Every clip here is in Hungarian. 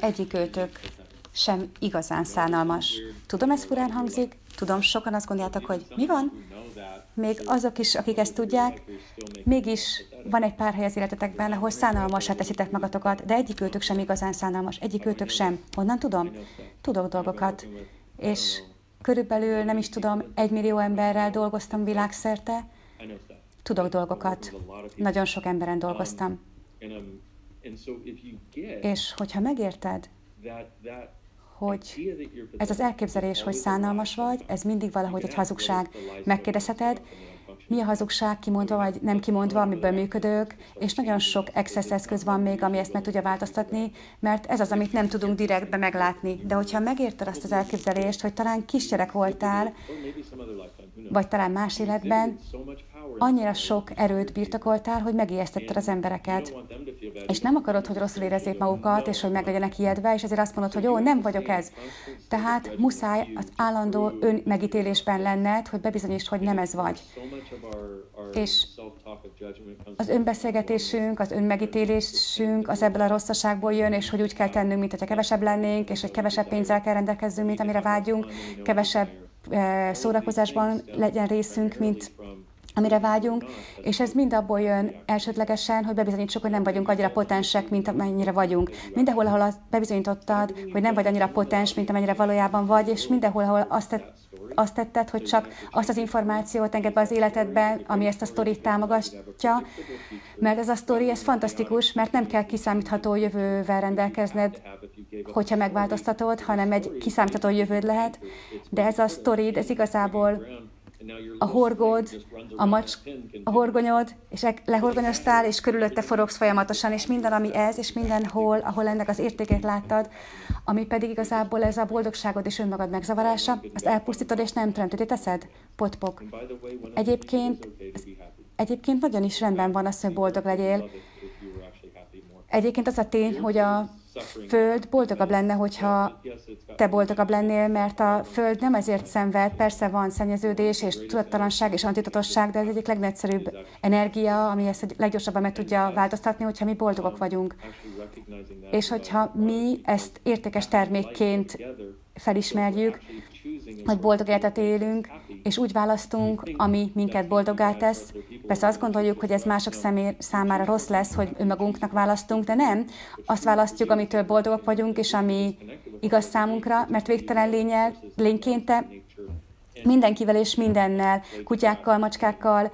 Egyik őtök sem igazán szánalmas. Tudom, ez furán hangzik, tudom, sokan azt gondoljátok, hogy mi van? Még azok is, akik ezt tudják, mégis van egy pár hely az életetekben, ahol szánalmasá teszitek magatokat, de egyik őtök sem igazán szánalmas, egyik őtök sem. Honnan tudom? Tudok dolgokat. És körülbelül, nem is tudom, egy millió emberrel dolgoztam világszerte, tudok dolgokat. Nagyon sok emberen dolgoztam. És hogyha megérted, hogy ez az elképzelés, hogy szánalmas vagy, ez mindig valahogy egy hazugság. Megkérdezheted, mi a hazugság kimondva vagy nem kimondva, amiből működők, és nagyon sok access eszköz van még, ami ezt meg tudja változtatni, mert ez az, amit nem tudunk direktbe meglátni. De hogyha megérted azt az elképzelést, hogy talán kisgyerek voltál, vagy talán más életben, annyira sok erőt birtokoltál, hogy megijesztetted az embereket. És nem akarod, hogy rosszul érezzék magukat, és hogy meg legyenek ijedve, és ezért azt mondod, hogy jó, nem vagyok ez. Tehát muszáj az állandó önmegítélésben lenned, hogy bebizonyítsd, hogy nem ez vagy. És az önbeszélgetésünk, az önmegítélésünk az ebből a rosszaságból jön, és hogy úgy kell tennünk, mint hogyha kevesebb lennénk, és hogy kevesebb pénzzel kell rendelkezzünk, mint amire vágyunk, kevesebb eh, szórakozásban legyen részünk, mint amire vágyunk, és ez mind abból jön elsődlegesen, hogy bebizonyítsuk, hogy nem vagyunk annyira potensek, mint amennyire vagyunk. Mindenhol, ahol azt bebizonyítottad, hogy nem vagy annyira potens, mint amennyire valójában vagy, és mindenhol, ahol azt, tett, azt tetted, hogy csak azt az információt enged be az életedbe, ami ezt a sztorit támogatja, mert ez a sztori, ez fantasztikus, mert nem kell kiszámítható jövővel rendelkezned, hogyha megváltoztatod, hanem egy kiszámítható jövőd lehet, de ez a sztorid, ez igazából a horgod, a, macs, a horgonyod, és lehorgonyoztál, és körülötte forogsz folyamatosan, és minden, ami ez, és mindenhol, ahol ennek az értékét láttad, ami pedig igazából ez a boldogságod és önmagad megzavarása, azt elpusztítod, és nem teremteti teszed? Potpok. Egyébként, egyébként nagyon is rendben van az, hogy boldog legyél. Egyébként az a tény, hogy a Föld boldogabb lenne, hogyha te boldogabb lennél, mert a Föld nem ezért szenved, persze van szennyeződés és tudattalanság és antitatosság, de ez egyik legnagyszerűbb energia, ami ezt leggyorsabban meg tudja változtatni, hogyha mi boldogok vagyunk. És hogyha mi ezt értékes termékként felismerjük, hogy boldog életet élünk, és úgy választunk, ami minket boldoggá tesz. Persze azt gondoljuk, hogy ez mások személy, számára rossz lesz, hogy önmagunknak választunk, de nem. Azt választjuk, amitől boldogok vagyunk, és ami igaz számunkra, mert végtelen lényel, lényként te mindenkivel és mindennel, kutyákkal, macskákkal,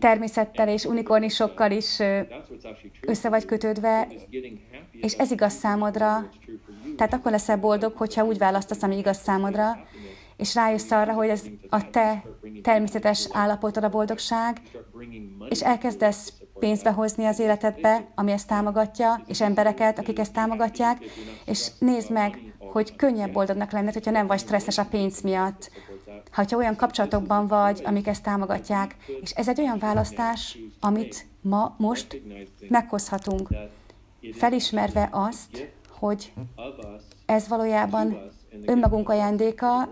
természettel és unikornisokkal is össze vagy kötődve, és ez igaz számodra, tehát akkor leszel boldog, hogyha úgy választasz, ami igaz számodra, és rájössz arra, hogy ez a te természetes állapotod a boldogság, és elkezdesz pénzbe hozni az életedbe, ami ezt támogatja, és embereket, akik ezt támogatják, és nézd meg, hogy könnyebb boldognak lenned, hogyha nem vagy stresszes a pénz miatt, ha olyan kapcsolatokban vagy, amik ezt támogatják. És ez egy olyan választás, amit ma, most meghozhatunk, felismerve azt, hogy ez valójában önmagunk ajándéka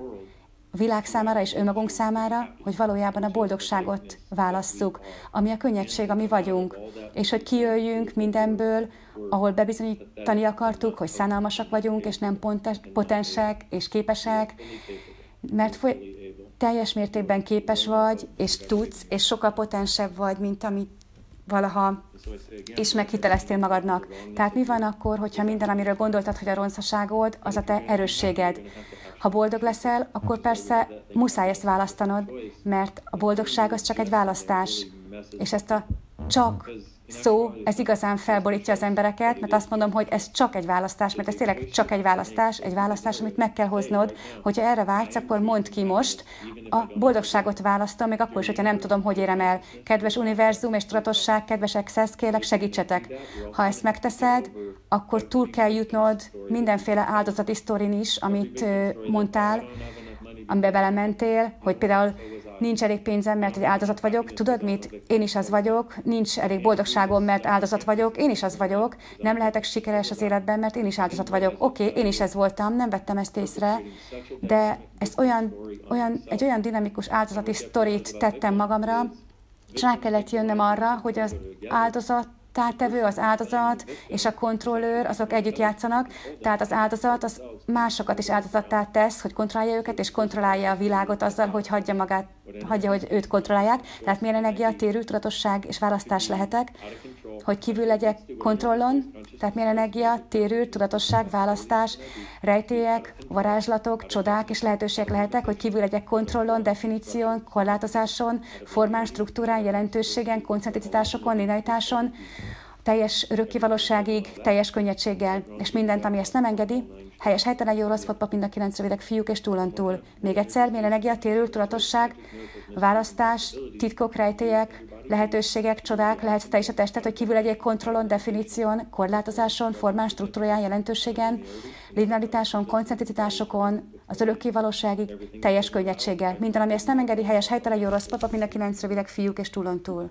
a világ számára és önmagunk számára, hogy valójában a boldogságot válasszuk, ami a könnyedség, ami vagyunk, és hogy kijöjjünk mindenből, ahol bebizonyítani akartuk, hogy szánalmasak vagyunk, és nem potensek és képesek, mert foly- teljes mértékben képes vagy, és tudsz, és sokkal potensebb vagy, mint amit valaha és meghiteleztél magadnak. Tehát mi van akkor, hogyha minden, amiről gondoltad, hogy a roncaságod, az a te erősséged? Ha boldog leszel, akkor persze muszáj ezt választanod, mert a boldogság az csak egy választás. És ezt a csak szó, ez igazán felborítja az embereket, mert azt mondom, hogy ez csak egy választás, mert ez tényleg csak egy választás, egy választás, amit meg kell hoznod. Hogyha erre vágysz, akkor mondd ki most, a boldogságot választom, még akkor is, hogyha nem tudom, hogy érem el. Kedves univerzum és tudatosság, kedves Access, kérlek, segítsetek. Ha ezt megteszed, akkor túl kell jutnod mindenféle áldozati sztorin is, amit mondtál, amiben belementél, hogy például nincs elég pénzem, mert egy áldozat vagyok. Tudod mit? Én is az vagyok. Nincs elég boldogságom, mert áldozat vagyok. Én is az vagyok. Nem lehetek sikeres az életben, mert én is áldozat vagyok. Oké, okay, én is ez voltam, nem vettem ezt észre, de ezt olyan, olyan, egy olyan dinamikus áldozati sztorit tettem magamra, és rá kellett jönnöm arra, hogy az áldozat tártevő, az áldozat és a kontrollőr, azok együtt játszanak, tehát az áldozat az másokat is áldozattá tesz, hogy kontrollálja őket, és kontrollálja a világot azzal, hogy hagyja magát, hagyja, hogy őt kontrollálják. Tehát milyen energia, térő, tudatosság és választás lehetek, hogy kívül legyek kontrollon, tehát milyen energia, térő, tudatosság, választás, rejtélyek, varázslatok, csodák és lehetőségek lehetek, hogy kívül legyek kontrollon, definíción, korlátozáson, formán, struktúrán, jelentőségen, koncentricitásokon, linearitáson, teljes örökkivalóságig, teljes könnyedséggel, és mindent, ami ezt nem engedi, helyes helytelen jó rossz pap mind a kilenc rövidek fiúk és túlontúl. Még egyszer, milyen energia, térül, tudatosság, választás, titkok, rejtélyek, lehetőségek, csodák, lehet te is a testet, hogy kívül legyél kontrollon, definíción, korlátozáson, formán, struktúráján, jelentőségen, linearitáson, koncentricitásokon, az örökké valóságig, teljes könnyedséggel. Minden, ami ezt nem engedi, helyes helytelen jó rossz papa, mind a kilenc rövidek fiúk és túlon túl.